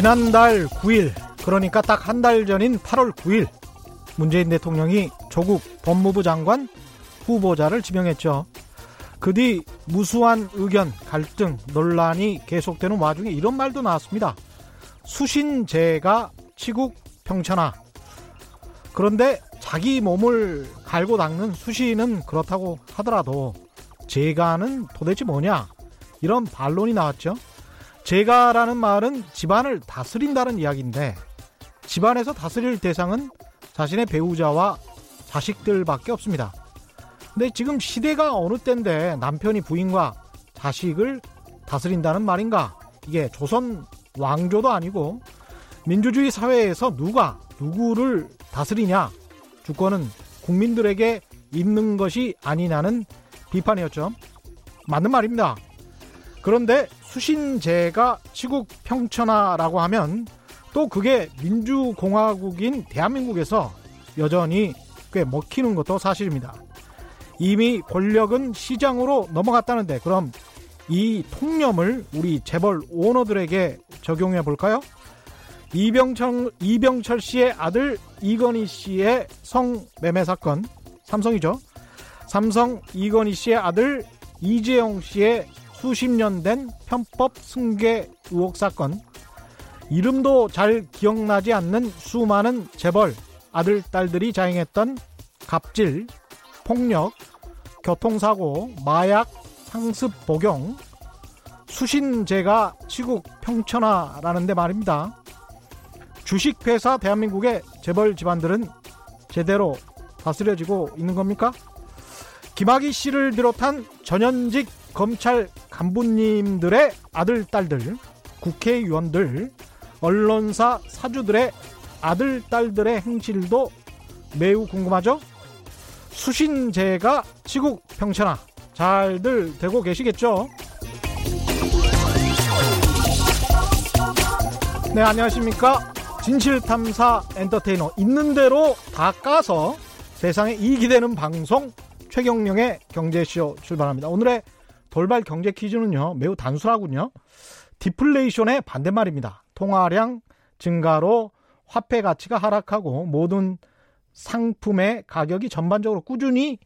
지난달 9일, 그러니까 딱 한 달 전인 8월 9일, 문재인 대통령이 조국 법무부 장관 후보자를 지명했죠. 그 뒤 무수한 의견, 갈등, 논란이 계속되는 와중에 이런 말도 나왔습니다. 수신제가 치국 평천하. 그런데 자기 몸을 갈고 닦는 수신은 그렇다고 하더라도 제가는 도대체 뭐냐? 이런 반론이 나왔죠. 제가라는 말은 집안을 다스린다는 이야기인데 집안에서 다스릴 대상은 자신의 배우자와 자식들밖에 없습니다. 근데 지금 시대가 어느 때인데 남편이 부인과 자식을 다스린다는 말인가? 이게 조선 왕조도 아니고 민주주의 사회에서 누가 누구를 다스리냐? 주권은 국민들에게 있는 것이 아니냐는 비판이었죠. 맞는 말입니다. 그런데 수신제가 치국 평천하라고 하면 또 그게 민주공화국인 대한민국에서 여전히 꽤 먹히는 것도 사실입니다. 이미 권력은 시장으로 넘어갔다는데 그럼 이 통념을 우리 재벌 오너들에게 적용해 볼까요? 이병철, 이병철 씨의 아들 이건희 씨의 성매매 사건, 삼성이죠. 삼성 이건희 씨의 아들 이재용 씨의 수십 년 된 편법 승계 의혹 사건, 이름도 잘 기억나지 않는 수많은 재벌 아들, 딸들이 자행했던 갑질, 폭력, 교통사고, 마약, 상습 복용, 수신제가 치국 평천하라는데 말입니다. 주식회사 대한민국의 재벌 집안들은 제대로 다스려지고 있는 겁니까? 김학의 씨를 비롯한 전현직 검찰 간부님들의 아들, 딸들, 국회의원들, 언론사 사주들의 아들, 딸들의 행실도 매우 궁금하죠? 수신제가 치국 평천하 잘들 되고 계시겠죠? 네, 안녕하십니까? 진실탐사 엔터테이너 있는 대로 다 까서 세상에 이익이 되는 방송 최경령의 경제쇼 출발합니다. 오늘의 돌발 경제 퀴즈는요, 매우 단순하군요. 디플레이션의 반대말입니다. 통화량 증가로 화폐 가치가 하락하고 모든 상품의 가격이 전반적으로 꾸준히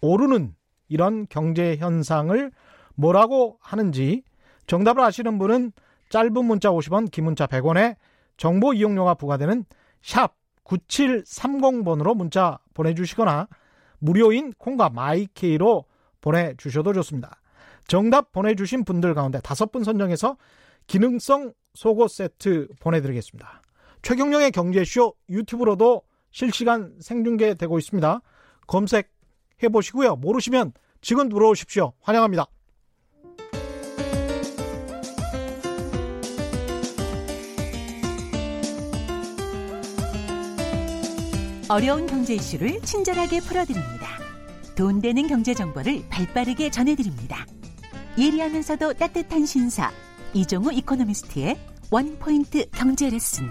오르는 이런 경제 현상을 뭐라고 하는지 정답을 아시는 분은 짧은 문자 50원, 긴 문자 100원에 정보 이용료가 부과되는 샵 9730번으로 문자 보내주시거나 무료인 콩과 마이케이로 보내주셔도 좋습니다. 정답 보내주신 분들 가운데 다섯 분 선정해서 기능성 속옷 세트 보내드리겠습니다. 최경령의 경제쇼 유튜브로도 실시간 생중계되고 있습니다. 검색해 보시고요. 모르시면 지금 들어오십시오. 환영합니다. 어려운 경제 이슈를 친절하게 풀어드립니다. 돈 되는 경제 정보를 발빠르게 전해드립니다. 예리하면서도 따뜻한 신사 이종우 이코노미스트의 원포인트 경제 레슨.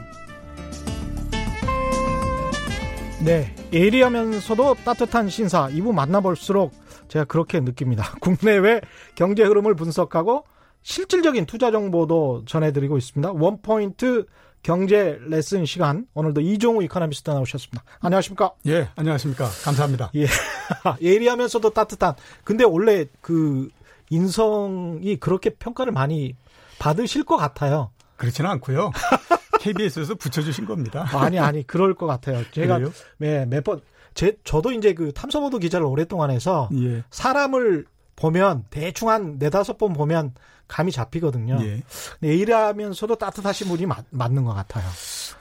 네, 예리하면서도 따뜻한 신사 이분 만나볼수록 제가 그렇게 느낍니다. 국내외 경제 흐름을 분석하고 실질적인 투자 정보도 전해드리고 있습니다. 원포인트 경제 레슨 시간 오늘도 이종우 이코노미스트 나오셨습니다. 안녕하십니까? 예, 안녕하십니까? 감사합니다. 예, 예리하면서도 따뜻한. 근데 원래 그 인성이 그렇게 평가를 많이 받으실 것 같아요. 그렇지는 않고요. KBS에서 붙여주신 겁니다. 아니 아니 그럴 것 같아요. 제가 네, 몇번 제 저도 이제 그 탐사보도 기자를 오랫동안 해서 예. 사람을 보면 대충 한 네다섯 번 보면 감이 잡히거든요. 예. 일하면서도 따뜻하신 분이 맞, 맞는 것 같아요.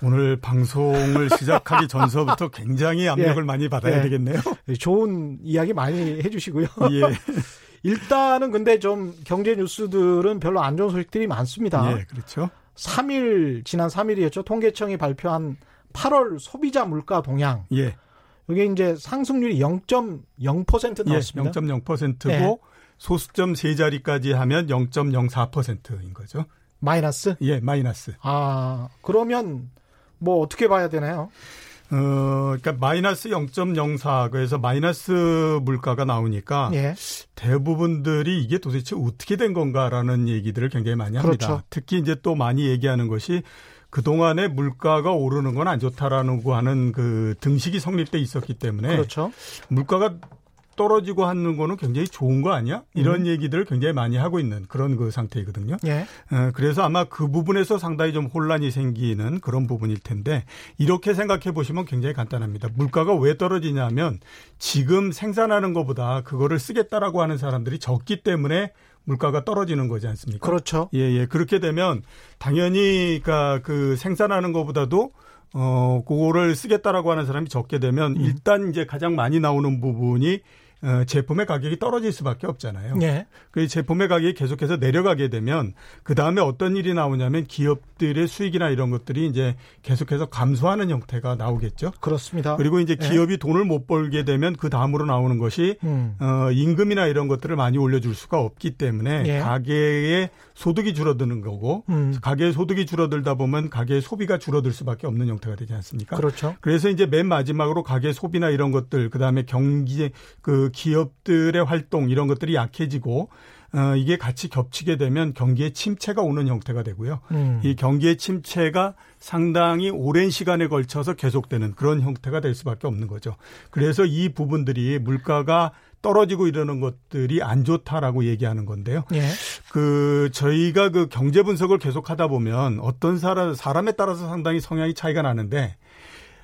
오늘 방송을 시작하기 전서부터 굉장히 압력을 예. 많이 받아야 예. 되겠네요. 좋은 이야기 많이 해주시고요. 예. 일단은 근데 좀 경제 뉴스들은 별로 안 좋은 소식들이 많습니다. 예, 그렇죠. 3일 지난 3일이었죠. 통계청이 발표한 8월 소비자 물가 동향. 예. 이게 이제 상승률이 0.0% 나왔습니다. 예, 0.0%고 예. 소수점 세 자리까지 하면 0.04%인 거죠. 마이너스? 예, 마이너스. 아, 그러면 뭐 어떻게 봐야 되나요? 어, 그러니까 마이너스 0.04 그래서 마이너스 물가가 나오니까 예. 대부분들이 이게 도대체 어떻게 된 건가라는 얘기들을 굉장히 많이 합니다. 그렇죠. 특히 이제 또 많이 얘기하는 것이 그동안에 물가가 오르는 건 안 좋다라는 거 하는 그 등식이 성립돼 있었기 때문에 그렇죠. 물가가 떨어지고 하는 거는 굉장히 좋은 거 아니야? 이런 음. 얘기들을 굉장히 많이 하고 있는 그런 그 상태이거든요. 예. 어, 그래서 아마 그 부분에서 상당히 좀 혼란이 생기는 그런 부분일 텐데 이렇게 생각해 보시면 굉장히 간단합니다. 물가가 왜 떨어지냐면 지금 생산하는 것보다 그거를 쓰겠다라고 하는 사람들이 적기 때문에 물가가 떨어지는 거지 않습니까? 그렇죠. 예, 예. 그렇게 되면 당연히 그러니까 그 생산하는 것보다도 어, 그거를 쓰겠다라고 하는 사람이 적게 되면 음. 일단 이제 가장 많이 나오는 부분이 어, 제품의 가격이 떨어질 수밖에 없잖아요. 네. 그 제품의 가격이 계속해서 내려가게 되면 그 다음에 어떤 일이 나오냐면 기업들의 수익이나 이런 것들이 이제 계속해서 감소하는 형태가 나오겠죠. 그렇습니다. 그리고 이제 네. 기업이 네. 돈을 못 벌게 되면 그 다음으로 나오는 것이 음. 어, 임금이나 이런 것들을 많이 올려줄 수가 없기 때문에 네. 가게의 소득이 줄어드는 거고 음. 가게의 소득이 줄어들다 보면 가게의 소비가 줄어들 수밖에 없는 형태가 되지 않습니까? 그렇죠. 그래서 이제 맨 마지막으로 가게 소비나 이런 것들 그 다음에 경기 그 기업들의 활동 이런 것들이 약해지고 어, 이게 같이 겹치게 되면 경기에 침체가 오는 형태가 되고요. 음. 이 경기의 침체가 상당히 오랜 시간에 걸쳐서 계속되는 그런 형태가 될 수밖에 없는 거죠. 그래서 이 부분들이 물가가 떨어지고 이러는 것들이 안 좋다라고 얘기하는 건데요. 예. 그 저희가 그 경제 분석을 계속 하다 보면 어떤 사람 사람에 따라서 상당히 성향이 차이가 나는데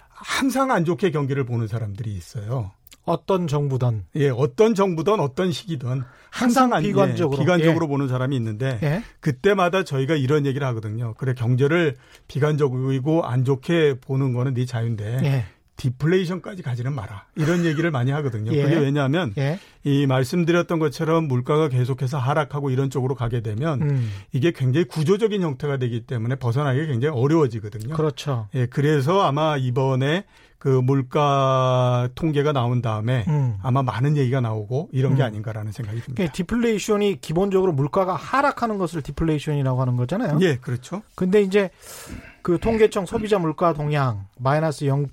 항상 안 좋게 경기를 보는 사람들이 있어요. 어떤 정부든 예 어떤 정부든 어떤 시기든 항상, 항상 비관적으로 예, 비관적으로 예. 보는 사람이 있는데 예. 그때마다 저희가 이런 얘기를 하거든요. 그래 경제를 비관적이고 안 좋게 보는 거는 네 자유인데 예. 디플레이션까지 가지는 마라. 이런 얘기를 많이 하거든요. 예. 그게 왜냐하면 예. 이 말씀드렸던 것처럼 물가가 계속해서 하락하고 이런 쪽으로 가게 되면 음. 이게 굉장히 구조적인 형태가 되기 때문에 벗어나기 굉장히 어려워지거든요. 그렇죠. 예, 그래서 아마 이번에 그 물가 통계가 나온 다음에 음. 아마 많은 얘기가 나오고 이런 게 음. 아닌가라는 생각이 듭니다. 그러니까 디플레이션이 기본적으로 물가가 하락하는 것을 디플레이션이라고 하는 거잖아요. 예, 그렇죠. 근데 이제 그 통계청 소비자 물가 동향 마이너스 0.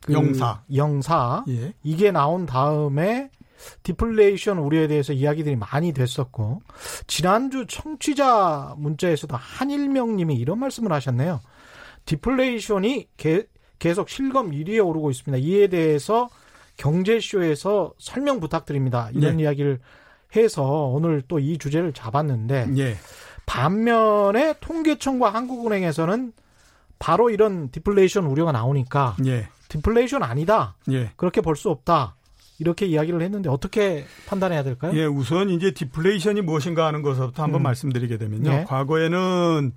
그 영사. 영사. 예. 이게 나온 다음에 디플레이션 우려에 대해서 이야기들이 많이 됐었고 지난주 청취자 문자에서도 한일명님이 이런 말씀을 하셨네요. 디플레이션이 개, 계속 실검 1위에 오르고 있습니다. 이에 대해서 경제쇼에서 설명 부탁드립니다. 이런 네. 이야기를 해서 오늘 또 이 주제를 잡았는데 네. 반면에 통계청과 한국은행에서는 바로 이런 디플레이션 우려가 나오니까 네. 디플레이션 아니다. 예. 그렇게 볼 수 없다. 이렇게 이야기를 했는데 어떻게 판단해야 될까요? 예, 우선 이제 디플레이션이 무엇인가 하는 것부터 한번 음. 말씀드리게 되면요. 예. 과거에는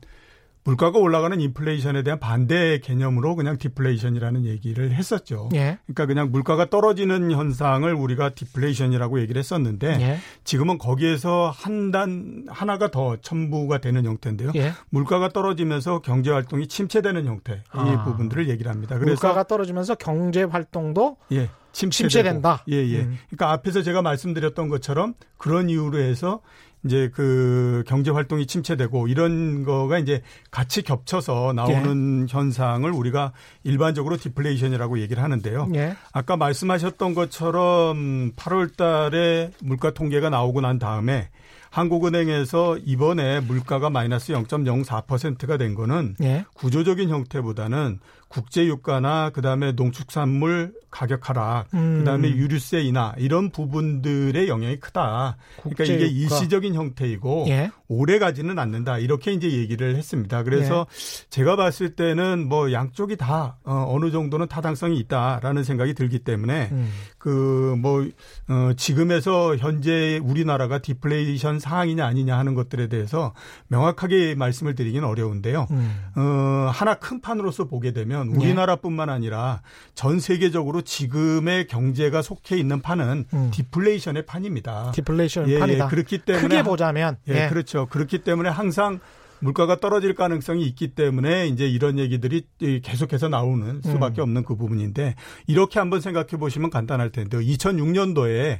물가가 올라가는 인플레이션에 대한 반대 개념으로 그냥 디플레이션이라는 얘기를 했었죠. 예. 그러니까 그냥 물가가 떨어지는 현상을 우리가 디플레이션이라고 얘기를 했었는데 예. 지금은 거기에서 한 단 하나가 더 첨부가 되는 형태인데요. 예. 물가가 떨어지면서 경제 활동이 침체되는 형태 아. 이 부분들을 얘기를 합니다. 그래서 물가가 떨어지면서 경제 활동도 예. 침체된다. 예, 예. 음. 그러니까 앞에서 제가 말씀드렸던 것처럼 그런 이유로 해서 이제 그 경제 활동이 침체되고 이런 거가 이제 같이 겹쳐서 나오는 예. 현상을 우리가 일반적으로 디플레이션이라고 얘기를 하는데요. 예. 아까 말씀하셨던 것처럼 8월 달에 물가 통계가 나오고 난 다음에 한국은행에서 이번에 물가가 마이너스 0.04%가 된 거는 예. 구조적인 형태보다는 국제 유가나 그다음에 농축산물 가격 하락, 음. 그다음에 유류세 인하 이런 부분들의 영향이 크다. 그러니까 이게 일시적인 형태이고 예. 오래 가지는 않는다. 이렇게 이제 얘기를 했습니다. 그래서 예. 제가 봤을 때는 뭐 양쪽이 다 어, 어느 정도는 타당성이 있다라는 생각이 들기 때문에 음. 그뭐 어, 지금에서 현재 우리나라가 디플레이션 상황이냐 아니냐 하는 것들에 대해서 명확하게 말씀을 드리기는 어려운데요. 음. 어, 하나 큰 판으로서 보게 되면 예. 우리나라뿐만 아니라 전 세계적으로 지금의 경제가 속해 있는 판은 음. 디플레이션의 판입니다. 디플레이션 예, 예. 판이다. 예, 그렇기 때문에 크게 보자면 예, 예, 그렇죠. 그렇기 때문에 항상 물가가 떨어질 가능성이 있기 때문에 이제 이런 얘기들이 계속해서 나오는 수밖에 음. 없는 그 부분인데 이렇게 한번 생각해 보시면 간단할 텐데요. 2006년도에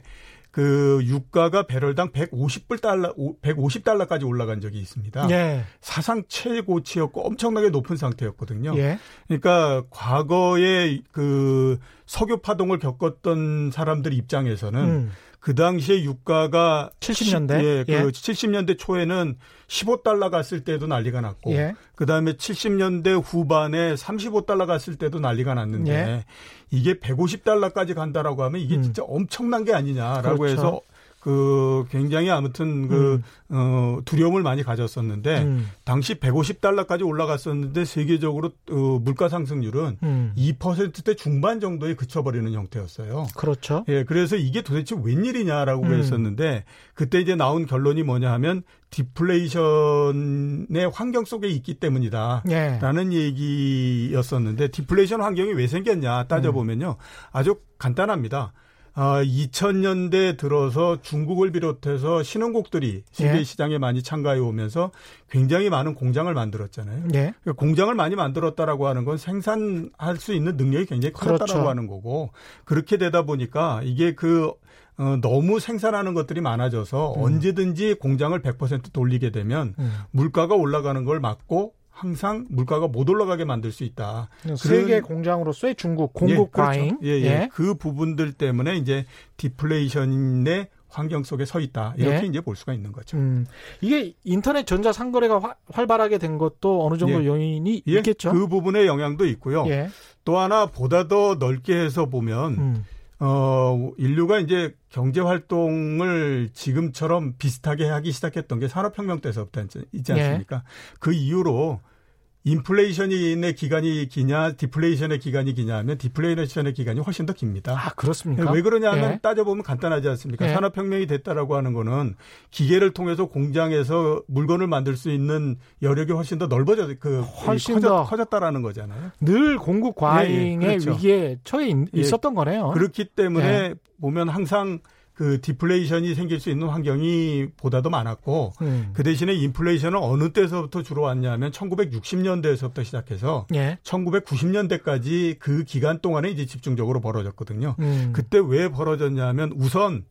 그 유가가 배럴당 150불 달러 150달러까지 올라간 적이 있습니다. 예. 사상 최고치였고 엄청나게 높은 상태였거든요. 예. 그러니까 과거에 그 석유 파동을 겪었던 사람들 입장에서는 음. 그 당시에 유가가 70년대 예, 그 예. 70년대 초에는 15달러 갔을 때도 난리가 났고 예. 그다음에 70년대 후반에 35달러 갔을 때도 난리가 났는데 예. 이게 150달러까지 간다라고 하면 이게 음. 진짜 엄청난 게 아니냐라고 그렇죠. 해서 그 굉장히 아무튼 그 음. 어, 두려움을 많이 가졌었는데 음. 당시 150달러까지 올라갔었는데 세계적으로 어, 물가 상승률은 음. 2%대 중반 정도에 그쳐버리는 형태였어요. 그렇죠. 예, 그래서 이게 도대체 웬일이냐라고 음. 했었는데 그때 이제 나온 결론이 뭐냐 하면 디플레이션의 환경 속에 있기 때문이다. 예. 라는 얘기였었는데 디플레이션 환경이 왜 생겼냐 따져보면요. 아주 간단합니다. 아, 2000년대 들어서 중국을 비롯해서 신흥국들이 세계 예. 시장에 많이 참가해 오면서 굉장히 많은 공장을 만들었잖아요. 예. 공장을 많이 만들었다라고 하는 건 생산할 수 있는 능력이 굉장히 커졌다라고 그렇죠. 하는 거고 그렇게 되다 보니까 이게 그 어, 너무 생산하는 것들이 많아져서 음. 언제든지 공장을 100% 돌리게 되면 음. 물가가 올라가는 걸 막고 항상 물가가 못 올라가게 만들 수 있다. 세계 공장으로서의 중국 공급 예, 과잉. 그렇죠. 예, 예, 예. 그 부분들 때문에 이제 디플레이션의 환경 속에 서 있다. 이렇게 예. 이제 볼 수가 있는 거죠. 음, 이게 인터넷 전자 상거래가 화, 활발하게 된 것도 어느 정도 예. 요인이 예. 있겠죠. 그 부분의 영향도 있고요. 예. 또 하나 보다 더 넓게 해서 보면 음. 어, 인류가 이제 경제 활동을 지금처럼 비슷하게 하기 시작했던 게 산업혁명 때서부터 있지 않습니까? 예. 그 이후로 인플레이션의 기간이 기냐, 디플레이션의 기간이 기냐 하면 디플레이션의 기간이 훨씬 더 깁니다. 아, 그렇습니까? 왜 그러냐면 예. 따져보면 간단하지 않습니까? 예. 산업혁명이 됐다라고 하는 거는 기계를 통해서 공장에서 물건을 만들 수 있는 여력이 훨씬 더 넓어져, 그, 훨씬 커졌, 더 커졌다라는 거잖아요. 늘 공급 과잉의 예, 예. 그렇죠. 위기에 처해 예. 있었던 거네요. 그렇기 때문에 예. 보면 항상 그 디플레이션이 생길 수 있는 환경이 보다도 많았고 음. 그 대신에 인플레이션은 어느 때서부터 주로 왔냐면 1960년대에서부터 시작해서 예. 1990년대까지 그 기간 동안에 이제 집중적으로 벌어졌거든요. 음. 그때 왜 벌어졌냐면 우선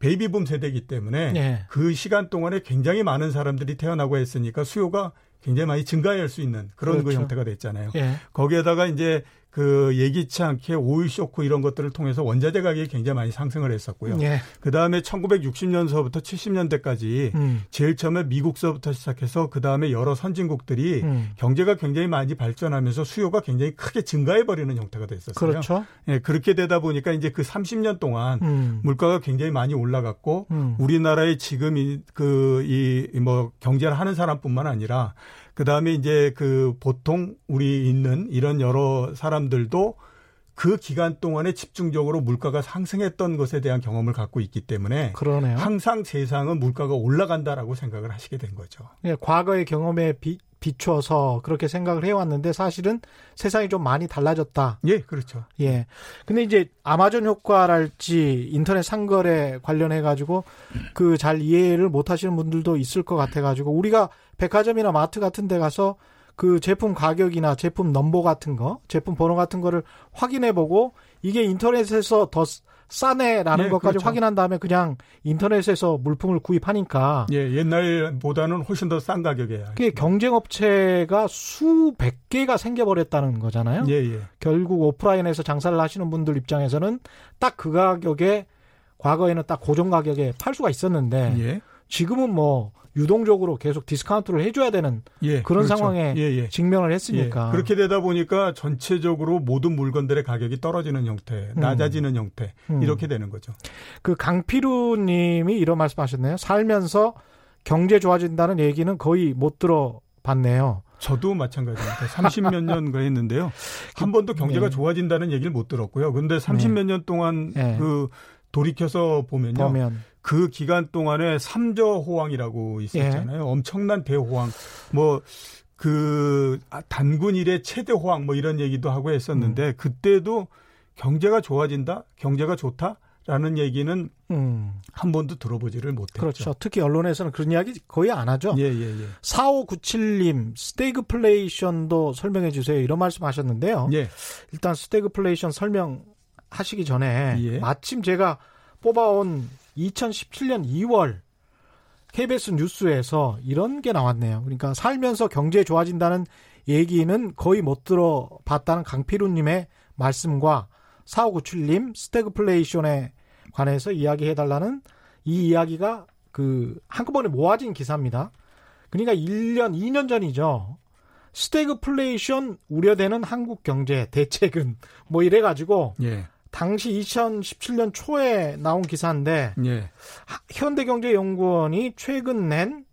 베이비붐 세대이기 때문에 예. 그 시간 동안에 굉장히 많은 사람들이 태어나고 했으니까 수요가 굉장히 많이 증가할 수 있는 그런 그 그렇죠. 그 형태가 됐잖아요. 예. 거기에다가 이제 그 예기치 않게 오일 쇼크 이런 것들을 통해서 원자재 가격이 굉장히 많이 상승을 했었고요. 예. 그 다음에 1960년서부터 70년대까지 음. 제일 처음에 미국서부터 시작해서 그 다음에 여러 선진국들이 음. 경제가 굉장히 많이 발전하면서 수요가 굉장히 크게 증가해 버리는 형태가 됐었어요. 그렇죠. 예, 그렇게 되다 보니까 이제 그 30년 동안 음. 물가가 굉장히 많이 올라갔고 음. 우리나라의 지금 이 그 이 뭐 경제를 하는 사람뿐만 아니라 그 다음에 이제 그 보통 우리 있는 이런 여러 사람들도 그 기간 동안에 집중적으로 물가가 상승했던 것에 대한 경험을 갖고 있기 때문에 그러네요. 항상 세상은 물가가 올라간다라고 생각을 하시게 된 거죠. 예, 과거의 경험에 비, 비춰서 그렇게 생각을 해왔는데 사실은 세상이 좀 많이 달라졌다. 예, 그렇죠. 예. 근데 이제 아마존 효과랄지 인터넷 상거래 관련해 가지고 그 잘 이해를 못 하시는 분들도 있을 것 같아 가지고 우리가 백화점이나 마트 같은 데 가서 그 제품 가격이나 제품 넘버 같은 거, 제품 번호 같은 거를 확인해 보고 이게 인터넷에서 더 싸네라는 네, 것까지 그렇죠. 확인한 다음에 그냥 인터넷에서 물품을 구입하니까 예, 옛날보다는 훨씬 더 싼 가격에. 그게 경쟁업체가 수백 개가 생겨버렸다는 거잖아요. 예, 예. 결국 오프라인에서 장사를 하시는 분들 입장에서는 딱 그 가격에 과거에는 딱 고정 가격에 팔 수가 있었는데 예. 지금은 뭐 유동적으로 계속 디스카운트를 해줘야 되는 예, 그런 그렇죠. 상황에 예, 예. 직면을 했으니까 예, 그렇게 되다 보니까 전체적으로 모든 물건들의 가격이 떨어지는 형태, 음. 낮아지는 음. 형태 이렇게 되는 거죠. 그 강필우님이 이런 말씀하셨네요. 살면서 경제 좋아진다는 얘기는 거의 못 들어봤네요. 저도 마찬가지입니다. 30몇 년 거했는데요. 한 번도 경제가 네. 좋아진다는 얘기를 못 들었고요. 근데 30몇 년 동안 네. 그 돌이켜서 보면요. 보면. 그 기간 동안에 삼저 호황이라고 있었잖아요. 예. 엄청난 대호황. 뭐, 그, 단군 일의 최대 호황 뭐 이런 얘기도 하고 했었는데, 음. 그때도 경제가 좋아진다? 경제가 좋다? 라는 얘기는 음. 한 번도 들어보지를 못했죠. 그렇죠. 특히 언론에서는 그런 이야기 거의 안 하죠. 예, 예, 예. 4597님, 스태그플레이션도 설명해 주세요. 이런 말씀 하셨는데요. 예. 일단 스태그플레이션 설명 하시기 전에 예. 마침 제가 뽑아온 2017년 2월 KBS 뉴스에서 이런 게 나왔네요. 그러니까 살면서 경제 좋아진다는 얘기는 거의 못 들어봤다는 강필우님의 말씀과 4597님 스태그플레이션에 관해서 이야기해달라는 이 이야기가 그 한꺼번에 모아진 기사입니다. 그러니까 1년, 2년 전이죠. 스태그플레이션 우려되는 한국 경제 대책은 뭐 이래가지고 예. 당시 2017년 초에 나온 기사인데 예. 현대경제연구원이 최근 낸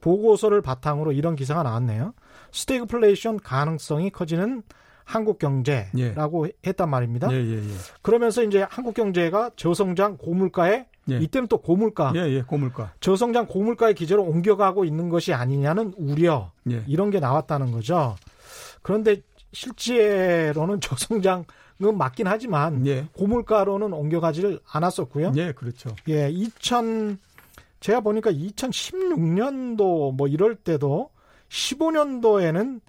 보고서를 바탕으로 이런 기사가 나왔네요. 스태그플레이션 가능성이 커지는 한국 경제라고 예. 했단 말입니다. 예, 예, 예, 그러면서 이제 한국 경제가 저성장 고물가에 예. 이때는 또 고물가, 고물가, 저성장 고물가의 기제로 옮겨가고 있는 것이 아니냐는 우려 이런 게 나왔다는 거죠. 그런데 실제로는 저성장 은 맞긴 하지만 고물가로는 옮겨가지를 않았었고요. 예, 그렇죠. 예, 2000 제가 보니까 2016년도 뭐 이럴 때도 15년도에는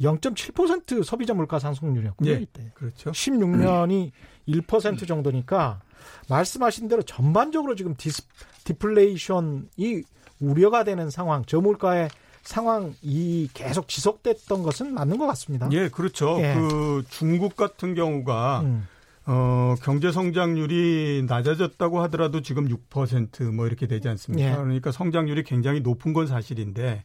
0.7% 소비자 물가 상승률이었고요. 예, 이때. 그렇죠. 16년이 음. 1% 정도니까 말씀하신 대로 전반적으로 지금 디스, 디플레이션이 우려가 되는 상황, 저물가의 상황이 계속 지속됐던 것은 맞는 것 같습니다. 예, 그렇죠. 예. 그 중국 같은 경우가 음. 어, 경제 성장률이 낮아졌다고 하더라도 지금 6%뭐 이렇게 되지 않습니까? 예. 그러니까 성장률이 굉장히 높은 건 사실인데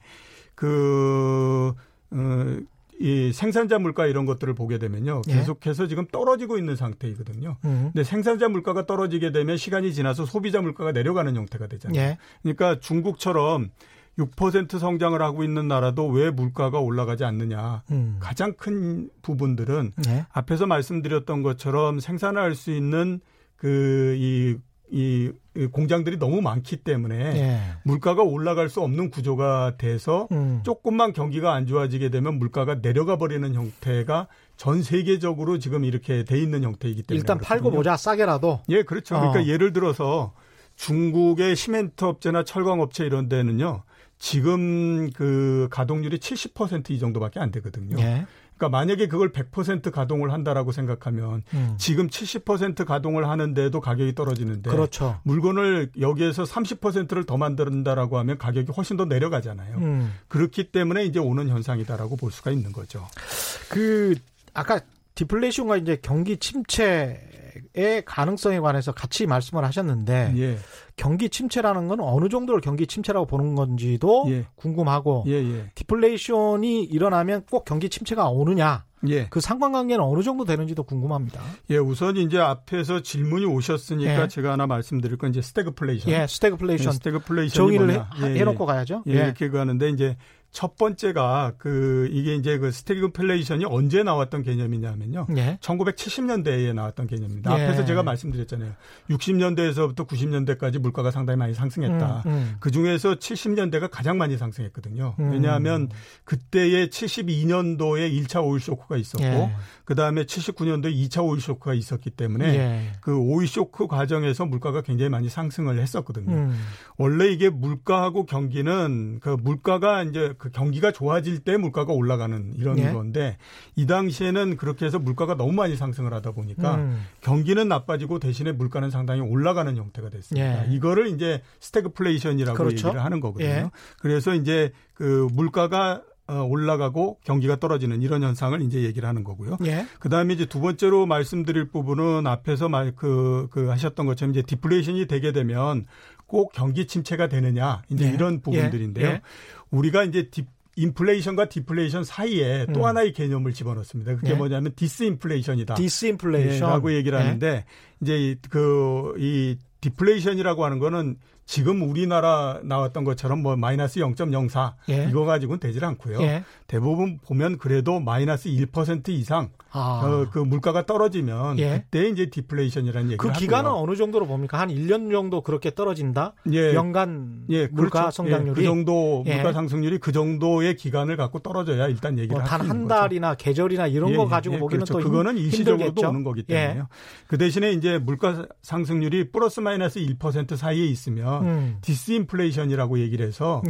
그 어, 이 생산자 물가 이런 것들을 보게 되면요. 예. 계속해서 지금 떨어지고 있는 상태이거든요. 음. 근데 생산자 물가가 떨어지게 되면 시간이 지나서 소비자 물가가 내려가는 형태가 되잖아요. 예. 그러니까 중국처럼 6% 성장을 하고 있는 나라도 왜 물가가 올라가지 않느냐. 음. 가장 큰 부분들은 예. 앞에서 말씀드렸던 것처럼 생산할 수 있는 그이 이 공장들이 너무 많기 때문에 예. 물가가 올라갈 수 없는 구조가 돼서 음. 조금만 경기가 안 좋아지게 되면 물가가 내려가 버리는 형태가 전 세계적으로 지금 이렇게 돼 있는 형태이기 때문에 일단 그렇거든요. 팔고 보자 싸게라도 예 그렇죠. 그러니까 어. 예를 들어서 중국의 시멘트 업체나 철강 업체 이런 데는요. 지금 그 가동률이 70%이 정도밖에 안 되거든요. 예. 그러니까 만약에 그걸 100% 가동을 한다라고 생각하면 음. 지금 70% 가동을 하는데도 가격이 떨어지는데 그렇죠. 물건을 여기에서 30%를 더 만든다라고 하면 가격이 훨씬 더 내려가잖아요. 음. 그렇기 때문에 이제 오는 현상이다라고 볼 수가 있는 거죠. 그 아까 디플레이션과 이제 경기 침체 의 가능성에 관해서 같이 말씀을 하셨는데 예. 경기 침체라는 건 어느 정도를 경기 침체라고 보는 건지도 예. 궁금하고 예, 예. 디플레이션이 일어나면 꼭 경기 침체가 오느냐 예. 그 상관관계는 어느 정도 되는지도 궁금합니다. 예, 우선 이제 앞에서 질문이 오셨으니까 예. 제가 하나 말씀드릴 건 이제 스태그플레이션. 예, 스태그플레이션. 예, 스태그플레이션 정의를 해, 예, 놓고 가야죠. 예, 이렇게 가는데 이제 첫 번째가 그 이게 이제 그 스태그플레이션이 언제 나왔던 개념이냐면요. 예. 1970년대에 나왔던 개념입니다. 예. 앞에서 제가 말씀드렸잖아요. 60년대에서부터 90년대까지 물가가 상당히 많이 상승했다. 음, 음. 그 중에서 70년대가 가장 많이 상승했거든요. 음. 왜냐하면 그때의 72년도에 1차 오일 쇼크가 있었고 예. 그다음에 79년도에 2차 오일 쇼크가 있었기 때문에 예. 그 오일 쇼크 과정에서 물가가 굉장히 많이 상승을 했었거든요. 음. 원래 이게 물가하고 경기는 그 물가가 이제 그 경기가 좋아질 때 물가가 올라가는 이런 예. 건데 이 당시에는 그렇게 해서 물가가 너무 많이 상승을 하다 보니까 음. 경기는 나빠지고 대신에 물가는 상당히 올라가는 형태가 됐습니다. 예. 이거를 이제 스태그플레이션이라고 그렇죠. 얘기를 하는 거거든요. 예. 그래서 이제 그 물가가 어, 올라가고 경기가 떨어지는 이런 현상을 이제 얘기를 하는 거고요. 예. 그 다음에 이제 두 번째로 말씀드릴 부분은 앞에서 말, 그, 그 하셨던 것처럼 이제 디플레이션이 되게 되면 꼭 경기 침체가 되느냐 이제 예. 이런 부분들인데요. 예. 우리가 이제 디, 인플레이션과 디플레이션 사이에 또 음. 하나의 개념을 집어넣습니다. 그게 예. 뭐냐면 디스인플레이션이다. 디스인플레이션이라고 예, 얘기를 예. 하는데 이제 그이 디플레이션이라고 하는 거는 지금 우리나라 나왔던 것처럼 뭐 마이너스 0.04 예. 이거 가지고는 되질 않고요. 예. 대부분 보면 그래도 마이너스 1% 이상 아. 어, 그 물가가 떨어지면 예. 그때 이제 디플레이션이라는 얘기를 그 기간은 하고요. 어느 정도로 봅니까? 한 1년 정도 그렇게 떨어진다? 예. 연간 예. 물가 그렇죠. 성장률이 예. 그 정도 예. 물가 상승률이 그 정도의 기간을 갖고 떨어져야 일단 얘기를 뭐 단 한 달이나 계절이나 이런 거 가지고 보기는 그렇죠. 또 그거는 일시적으로도 오는 거기 때문에요. 그 대신에 이제 물가 상승률이 플러스 마이너스 1% 사이에 있으면 음. 디스인플레이션이라고 얘기를 해서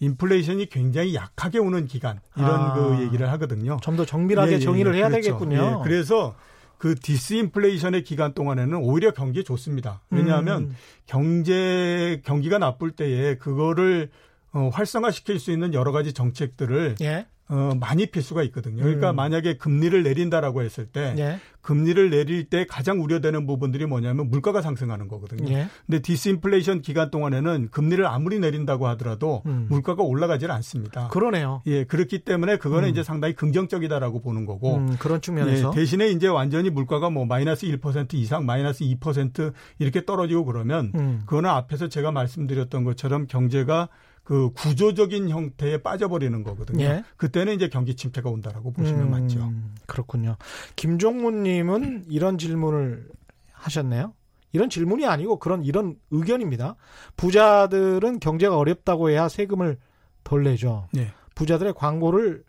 인플레이션이 굉장히 약하게 오는 기간 이런 아. 그 얘기를 하거든요. 좀 더 정밀하게 예, 예, 정의를 해야 그렇죠. 되겠군요. 예, 그래서 그 디스인플레이션의 기간 동안에는 오히려 경기에 좋습니다. 왜냐하면 음. 경제 경기가 나쁠 때에 그거를 어, 활성화시킬 수 있는 여러 가지 정책들을 예. 어, 많이 펼 수가 있거든요. 그러니까 음. 만약에 금리를 내린다라고 했을 때 예. 금리를 내릴 때 가장 우려되는 부분들이 뭐냐면 물가가 상승하는 거거든요. 예. 근데 디스인플레이션 기간 동안에는 금리를 아무리 내린다고 하더라도 음. 물가가 올라가질 않습니다. 그러네요. 예, 그렇기 때문에 그거는 음. 이제 상당히 긍정적이다라고 보는 거고 음, 그런 측면에서 예, 대신에 이제 완전히 물가가 뭐 마이너스 1% 이상, 마이너스 2% 이렇게 떨어지고 그러면 음. 그거는 앞에서 제가 말씀드렸던 것처럼 경제가 그 구조적인 형태에 빠져버리는 거거든요. 예. 그때는 이제 경기 침체가 온다라고 보시면 음, 맞죠. 그렇군요. 김종문님은 이런 질문을 하셨네요. 이런 질문이 아니고 그런 이런 의견입니다. 부자들은 경제가 어렵다고 해야 세금을 덜 내죠. 예. 부자들의 광고를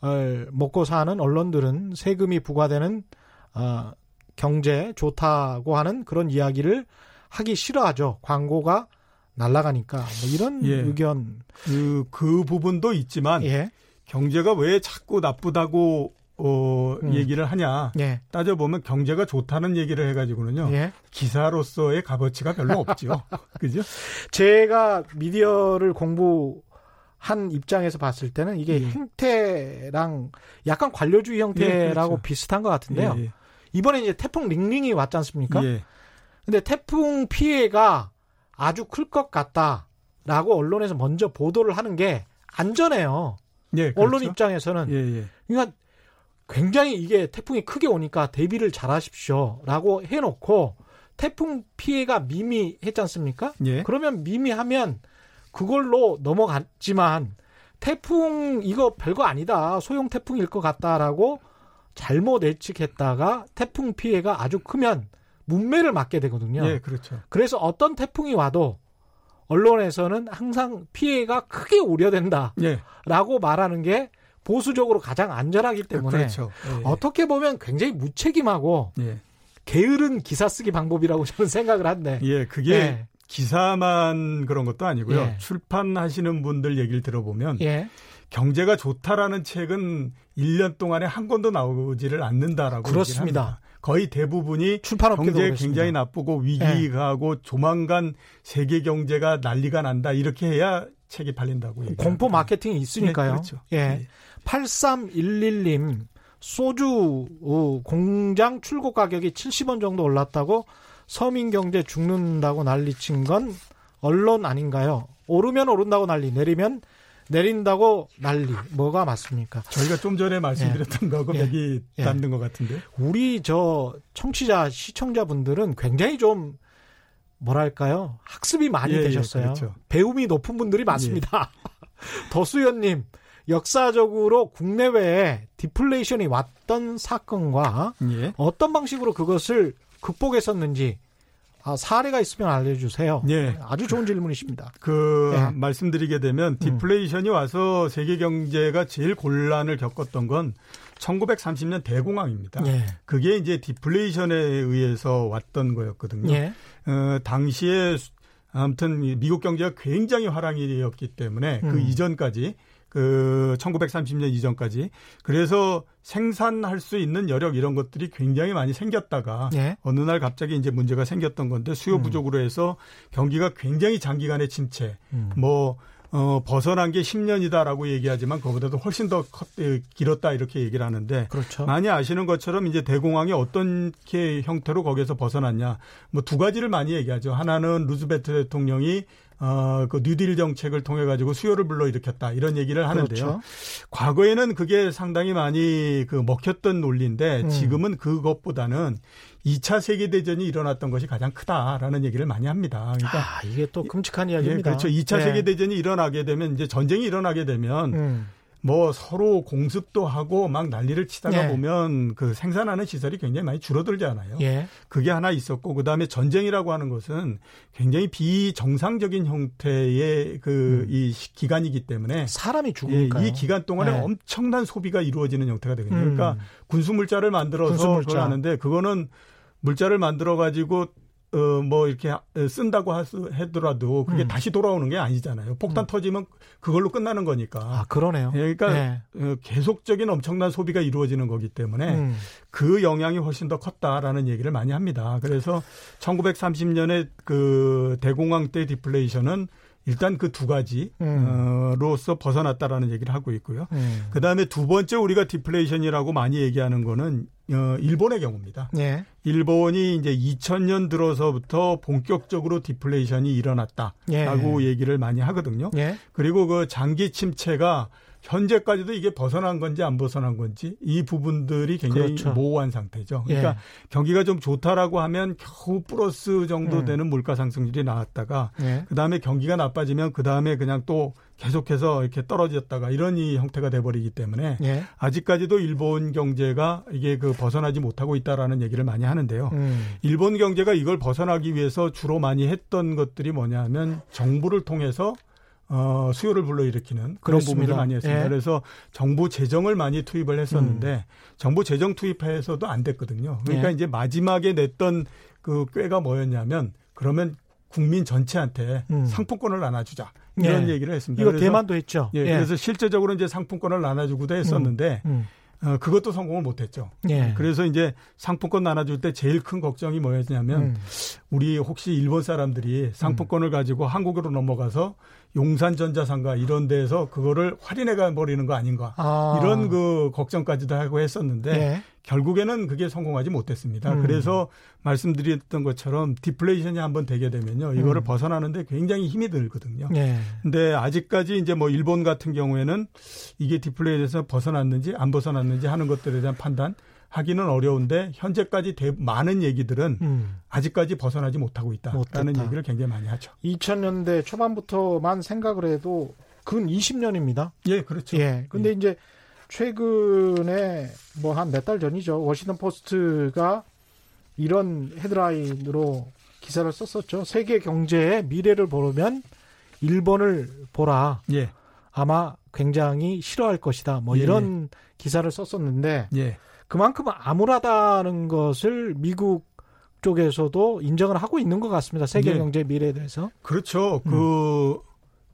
어, 먹고 사는 언론들은 세금이 부과되는 어, 경제 좋다고 하는 그런 이야기를 하기 싫어하죠. 광고가 날아가니까 뭐 이런 예. 의견 그, 그 부분도 있지만 예. 경제가 왜 자꾸 나쁘다고 어, 음. 얘기를 하냐 예. 따져 보면 경제가 좋다는 얘기를 해가지고는요 예. 기사로서의 값어치가 별로 없죠 그죠 제가 미디어를 공부 한 입장에서 봤을 때는 이게 예. 형태랑 약간 관료주의 형태라고 그렇죠. 비슷한 것 같은데요. 예, 예. 이번에 이제 태풍 링링이 왔지 않습니까? 근데 태풍 피해가 아주 클 것 같다라고 언론에서 먼저 보도를 하는 게 안전해요. 예, 그렇죠. 언론 입장에서는. 예, 예. 그러니까 굉장히 이게 태풍이 크게 오니까 대비를 잘 하십시오라고 해놓고 태풍 피해가 미미했지 않습니까? 예. 그러면 미미하면 그걸로 넘어갔지만 태풍 이거 별거 아니다. 소형 태풍일 것 같다라고 잘못 예측했다가 태풍 피해가 아주 크면 문매를 맞게 되거든요. 예, 그렇죠. 그래서 어떤 태풍이 와도 언론에서는 항상 피해가 크게 우려된다라고 예. 말하는 게 보수적으로 가장 안전하기 때문에 그렇죠. 예. 어떻게 보면 굉장히 무책임하고 예. 게으른 기사 쓰기 방법이라고 저는 생각을 한데. 예, 그게 예. 기사만 그런 것도 아니고요. 예. 출판하시는 분들 얘기를 들어보면 경제가 좋다라는 책은 1년 동안에 한 권도 나오지를 않는다라고 그렇습니다. 거의 대부분이 경제 굉장히 나쁘고 위기가고 네. 조만간 세계 경제가 난리가 난다 이렇게 해야 책이 팔린다고 얘기합니다. 공포 마케팅이 있으니까요. 네, 그렇죠. 예. 네. 8311님 소주 어, 공장 출고 가격이 70원 정도 올랐다고 서민 경제 죽는다고 난리친 건 언론 아닌가요? 오르면 오른다고 난리, 내리면 내린다고 난리 뭐가 맞습니까? 저희가 좀 전에 말씀드렸던 예. 거하고 예. 맥이 예. 닿는 것 같은데. 우리 저 청취자 시청자분들은 굉장히 좀 뭐랄까요 학습이 많이 예, 예 되셨어요. 그렇죠. 배움이 높은 분들이 많습니다. 예. 더수연님 역사적으로 국내외에 디플레이션이 왔던 사건과 어떤 방식으로 그것을 극복했었는지 아, 사례가 있으면 알려주세요. 예. 아주 좋은 질문이십니다. 그 예. 말씀드리게 되면 음. 디플레이션이 음. 와서 세계 경제가 제일 곤란을 겪었던 건 1930년 대공황입니다. 예. 그게 이제 디플레이션에 의해서 왔던 거였거든요. 예. 어, 당시에 아무튼 미국 경제가 굉장히 화랑이었기 때문에 그 음. 그 이전까지 그 1930년 이전까지 그래서 생산할 수 있는 여력 이런 것들이 굉장히 많이 생겼다가 예. 어느 날 갑자기 이제 문제가 생겼던 건데 수요 음. 부족으로 해서 경기가 굉장히 장기간의 침체 음. 뭐 어, 벗어난 게 10년이다라고 얘기하지만 그거보다도 훨씬 더 컸, 길었다 이렇게 얘기를 하는데 그렇죠. 많이 아시는 것처럼 이제 대공황이 어떤 형태로 거기에서 벗어났냐 뭐 두 가지를 많이 얘기하죠. 하나는 루즈베트 대통령이 어, 그 뉴딜 정책을 통해 가지고 수요를 불러일으켰다 이런 얘기를 하는데요. 그렇죠. 과거에는 그게 상당히 많이 그 먹혔던 논리인데 음. 지금은 그것보다는 2차 세계 대전이 일어났던 것이 가장 크다라는 얘기를 많이 합니다. 그러니까 아, 이게 또 끔찍한 이야기입니다. 예, 그렇죠. 2차 네. 세계 대전이 일어나게 되면 이제 전쟁이 일어나게 되면 음. 뭐 서로 공습도 하고 막 난리를 치다가 예. 보면 그 생산하는 시설이 굉장히 많이 줄어들잖아요. 예. 그게 하나 있었고 그다음에 전쟁이라고 하는 것은 굉장히 비정상적인 형태의 그이 음. 기간이기 때문에 사람이 죽으니까 예, 이 기간 동안에 예. 엄청난 소비가 이루어지는 형태가 되거든요. 그러니까 음. 그러니까 군수 물자를 만들어서 군수 물자. 그걸 하는데 그거는 물자를 만들어 가지고 어, 뭐, 이렇게 쓴다고 하더라도 그게 음. 다시 돌아오는 게 아니잖아요. 폭탄 음. 터지면 그걸로 끝나는 거니까. 아, 그러네요. 예, 그러니까 네. 어, 계속적인 엄청난 소비가 이루어지는 거기 때문에 음. 그 영향이 훨씬 더 컸다라는 얘기를 많이 합니다. 그래서 1930년에 그 대공황 때 디플레이션은 일단 그 두 가지로서 벗어났다라는 얘기를 하고 있고요. 음. 그 다음에 두 번째 우리가 디플레이션이라고 많이 얘기하는 거는 어, 일본의 경우입니다. 예. 일본이 이제 2000년 들어서부터 본격적으로 디플레이션이 일어났다라고 예. 얘기를 많이 하거든요. 예. 그리고 그 장기 침체가 현재까지도 이게 벗어난 건지 안 벗어난 건지 이 부분들이 굉장히 그렇죠. 모호한 상태죠. 그러니까 예. 경기가 좀 좋다라고 하면 겨우 플러스 정도 음. 되는 물가 상승률이 나왔다가 예. 그 다음에 경기가 나빠지면 그 다음에 그냥 또 계속해서 이렇게 떨어졌다가 이런 이 형태가 돼버리기 때문에 예. 아직까지도 일본 경제가 이게 그 벗어나지 못하고 있다라는 얘기를 많이 하는데요. 음. 일본 경제가 이걸 벗어나기 위해서 주로 많이 했던 것들이 뭐냐면 정부를 통해서 어, 수요를 불러일으키는 그런 그렇습니다. 부분을 많이 했습니다. 예. 그래서 정부 재정을 많이 투입을 했었는데 음. 정부 재정 투입해서도 안 됐거든요. 그러니까 예. 이제 마지막에 냈던 그 꾀가 뭐였냐면 그러면 국민 전체한테 음. 상품권을 나눠주자 이런 예. 얘기를 했습니다. 이거 그래서 대만도 했죠. 예, 그래서 실제적으로 이제 상품권을 나눠주고도 했었는데 음. 어, 그것도 성공을 못했죠. 예. 그래서 이제 상품권 나눠줄 때 제일 큰 걱정이 뭐였냐면 음. 우리 혹시 일본 사람들이 상품권을 가지고 한국으로 넘어가서 용산전자상가 이런 데에서 그거를 할인해 가 버리는 거 아닌가 아. 이런 그 걱정까지도 하고 했었는데 예. 결국에는 그게 성공하지 못했습니다. 음. 그래서 말씀드렸던 것처럼 디플레이션이 한번 되게 되면요. 이거를 음. 벗어나는데 굉장히 힘이 들거든요. 예. 근데 아직까지 이제 뭐 일본 같은 경우에는 이게 디플레이션에서 벗어났는지 안 벗어났는지 하는 것들에 대한 판단 하기는 어려운데 현재까지 대, 많은 얘기들은 음. 아직까지 벗어나지 못하고 있다라는 못했다. 얘기를 굉장히 많이 하죠. 2000년대 초반부터만 생각을 해도 근 20년입니다. 예, 그렇죠. 예. 근데 이제 최근에 뭐 한 몇 달 전이죠. 워싱턴 포스트가 이런 헤드라인으로 기사를 썼었죠. 세계 경제의 미래를 보려면 일본을 보라. 예, 아마 굉장히 싫어할 것이다. 뭐 예, 이런 기사를 썼었는데 예, 그만큼 암울하다는 것을 미국 쪽에서도 인정을 하고 있는 것 같습니다. 세계 예. 경제 미래에 대해서. 그렇죠. 그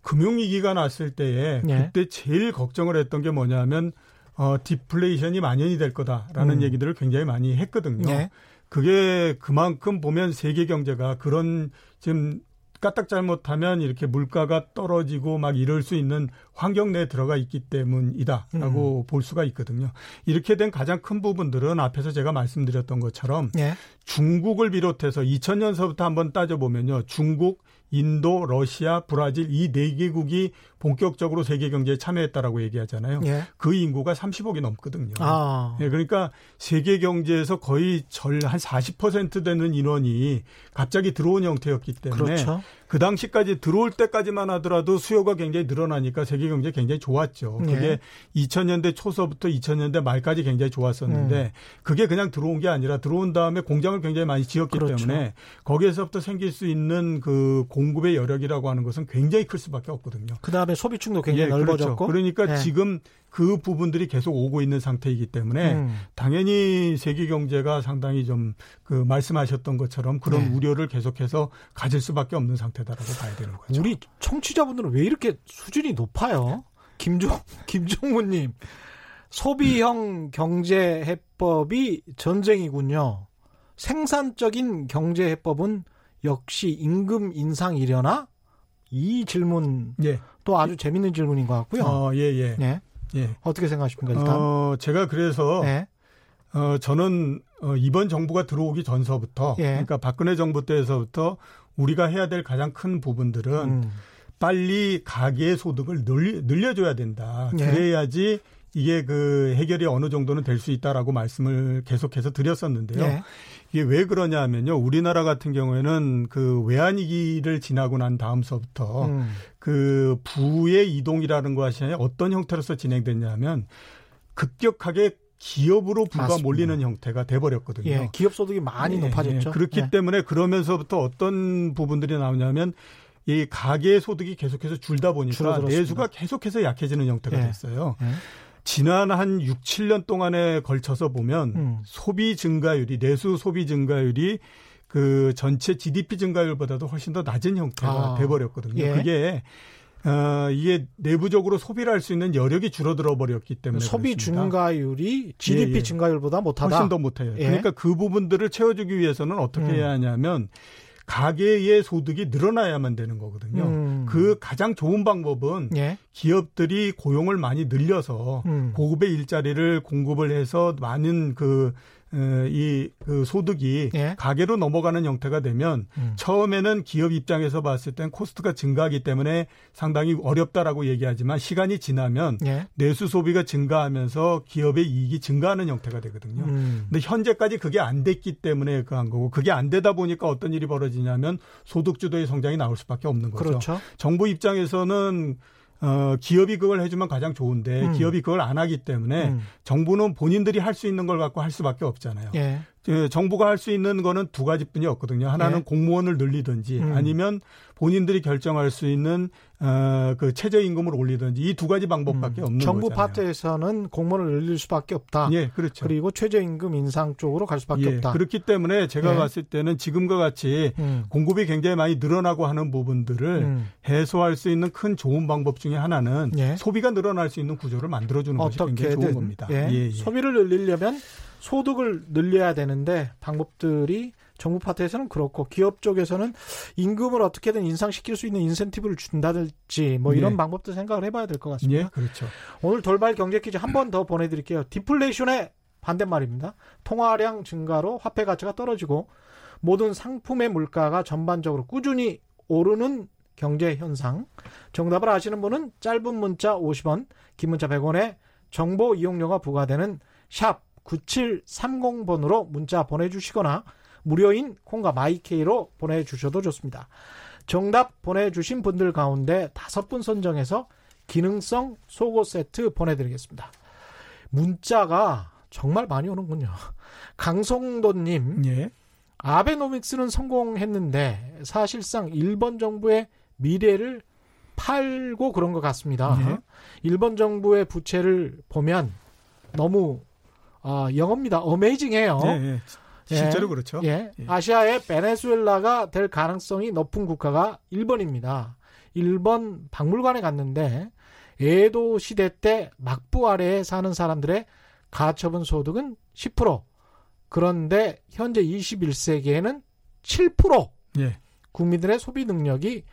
금융위기가 났을 때에 음. 예. 그때 제일 걱정을 했던 게 뭐냐면 어, 디플레이션이 만연이 될 거다라는 음. 얘기들을 굉장히 많이 했거든요. 예. 그게 그만큼 보면 세계 경제가 그런 지금 까딱 잘못하면 이렇게 물가가 떨어지고 막 이럴 수 있는 환경 내에 들어가 있기 때문이다라고 음. 볼 수가 있거든요. 이렇게 된 가장 큰 부분들은 앞에서 제가 말씀드렸던 것처럼 예. 중국을 비롯해서 2000년서부터 한번 따져보면요. 중국, 인도, 러시아, 브라질 이 네 개국이 본격적으로 세계 경제에 참여했다라고 얘기하잖아요. 예. 그 인구가 30억이 넘거든요. 아. 예, 그러니까 세계 경제에서 거의 절 한 40% 되는 인원이 갑자기 들어온 형태였기 때문에 그렇죠. 그 당시까지 들어올 때까지만 하더라도 수요가 굉장히 늘어나니까 세계 경제 굉장히 좋았죠. 그게 예. 2000년대 초서부터 2000년대 말까지 굉장히 좋았었는데 음. 그게 그냥 들어온 게 아니라 들어온 다음에 공장을 굉장히 많이 지었기 그렇죠. 때문에 거기에서부터 생길 수 있는 그 공급의 여력이라고 하는 것은 굉장히 클 수밖에 없거든요. 그 다음 에 소비층도 굉장히 그렇죠. 넓어졌고. 그러니까 예. 지금 그 부분들이 계속 오고 있는 상태이기 때문에 음. 당연히 세계 경제가 상당히 좀 그 말씀하셨던 것처럼 그런 네. 우려를 계속해서 가질 수밖에 없는 상태다라고 봐야 되는 거죠. 우리 청취자분들은 왜 이렇게 수준이 높아요? 김종 김종무님 소비형 경제 해법이 전쟁이군요. 생산적인 경제 해법은 역시 임금 인상이려나? 이 질문 예. 또 아주 재밌는 질문인 것 같고요. 어, 예, 예. 예. 예. 어떻게 생각하십니까 일단? 어, 제가 그래서 예. 어, 저는 어, 이번 정부가 들어오기 전서부터 예. 그러니까 박근혜 정부 때에서부터 우리가 해야 될 가장 큰 부분들은 음. 빨리 가계 소득을 늘리, 늘려줘야 된다. 예. 그래야지 이게 그 해결이 어느 정도는 될 수 있다라고 말씀을 계속해서 드렸었는데요. 예. 이게 왜 그러냐면요. 우리나라 같은 경우에는 그 외환위기를 지나고 난 다음서부터 음. 그 부의 이동이라는 것이 어떤 형태로서 진행됐냐면 급격하게 기업으로 부가 맞습니다. 몰리는 형태가 돼버렸거든요. 예. 기업 소득이 많이 예, 높아졌죠. 예. 그렇기 예. 때문에 그러면서부터 어떤 부분들이 나오냐면 이 가계 소득이 계속해서 줄다 보니까 줄어들었습니다. 내수가 계속해서 약해지는 형태가 예. 됐어요. 예. 지난 한 6, 7년 동안에 걸쳐서 보면 음. 소비 증가율이 내수 소비 증가율이 그 전체 GDP 증가율보다도 훨씬 더 낮은 형태가 아. 돼버렸거든요. 예. 그게 어, 이게 내부적으로 소비를 할 수 있는 여력이 줄어들어 버렸기 때문에 소비 그렇습니다. 증가율이 GDP 예, 예. 증가율보다 못하다. 훨씬 더 못해요. 예. 그러니까 그 부분들을 채워주기 위해서는 어떻게 음. 해야 하냐면 가계의 소득이 늘어나야만 되는 거거든요. 음. 그 가장 좋은 방법은 예. 기업들이 고용을 많이 늘려서 음. 고급의 일자리를 공급을 해서 많은 그, 어, 이, 그 소득이 예. 가계로 넘어가는 형태가 되면 음. 처음에는 기업 입장에서 봤을 땐 코스트가 증가하기 때문에 상당히 어렵다라고 얘기하지만 시간이 지나면 예. 내수 소비가 증가하면서 기업의 이익이 증가하는 형태가 되거든요. 음. 근데 현재까지 그게 안 됐기 때문에 그한 거고 그게 안 되다 보니까 어떤 일이 벌어지냐면 소득 주도의 성장이 나올 수밖에 없는 거죠. 그렇죠. 정부 입장에서는 어 기업이 그걸 해주면 가장 좋은데 음. 기업이 그걸 안 하기 때문에 음. 정부는 본인들이 할 수 있는 걸 갖고 할 수밖에 없잖아요. 예. 그 정부가 할 수 있는 거는 두 가지뿐이 없거든요. 하나는 예. 공무원을 늘리든지 음. 아니면 본인들이 결정할 수 있는 어 그 최저 임금을 올리든지 이 두 가지 방법밖에 없는 음. 정부 거잖아요. 파트에서는 공무원을 늘릴 수밖에 없다. 예, 그렇죠. 그리고 최저 임금 인상 쪽으로 갈 수밖에 예, 없다. 그렇기 때문에 제가 예. 봤을 때는 지금과 같이 음. 공급이 굉장히 많이 늘어나고 하는 부분들을 음. 해소할 수 있는 큰 좋은 방법 중에 하나는 예. 소비가 늘어날 수 있는 구조를 만들어 주는 것이 굉장히 좋은 겁니다. 예. 예, 예. 소비를 늘리려면 소득을 늘려야 되는데 방법들이 정부 파트에서는 그렇고 기업 쪽에서는 임금을 어떻게든 인상시킬 수 있는 인센티브를 준다든지 뭐 이런 예. 방법도 생각을 해봐야 될 것 같습니다. 예, 그렇죠. 오늘 돌발 경제 퀴즈 한 번 더 보내드릴게요. 디플레이션의 반대말입니다. 통화량 증가로 화폐 가치가 떨어지고 모든 상품의 물가가 전반적으로 꾸준히 오르는 경제 현상. 정답을 아시는 분은 짧은 문자 50원, 긴 문자 100원에 정보 이용료가 부과되는 샵 9730번으로 문자 보내주시거나 무료인 콩과 마이케이로 보내주셔도 좋습니다. 정답 보내주신 분들 가운데 다섯 분 선정해서 기능성 속옷 세트 보내드리겠습니다. 문자가 정말 많이 오는군요. 강성도님, 예. 아베노믹스는 성공했는데 사실상 일본 정부의 미래를 팔고 그런 것 같습니다. 예. 일본 정부의 부채를 보면 너무 아, 영어입니다. 어메이징해요. 예, 예. 실제로 그렇죠. 예. 예. 아시아의 베네수엘라가 될 가능성이 높은 국가가 일본입니다. 일본 박물관에 갔는데 에도 시대 때 막부 아래에 사는 사람들의 가처분 소득은 10%. 그런데 현재 21세기에는 7%. 예. 국민들의 소비 능력이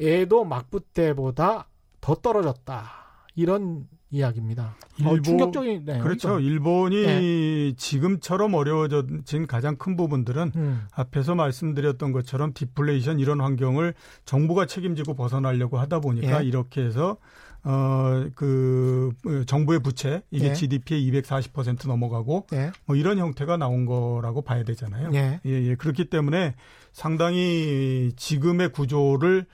에도 막부 때보다 더 떨어졌다. 이런 이야기입니다. 어, 일본- 충격적이네요. 그렇죠. 이건. 일본이 지금처럼 어려워진 가장 큰 부분들은 음, 앞에서 말씀드렸던 것처럼 디플레이션 이런 환경을 정부가 책임지고 벗어나려고 하다 보니까 예. 이렇게 해서 어그 정부의 부채 이게 예. GDP의 240% 넘어가고 예. 뭐 이런 형태가 나온 거라고 봐야 되잖아요. 예. 예, 예. 그렇기 때문에 상당히 지금의 구조를 에,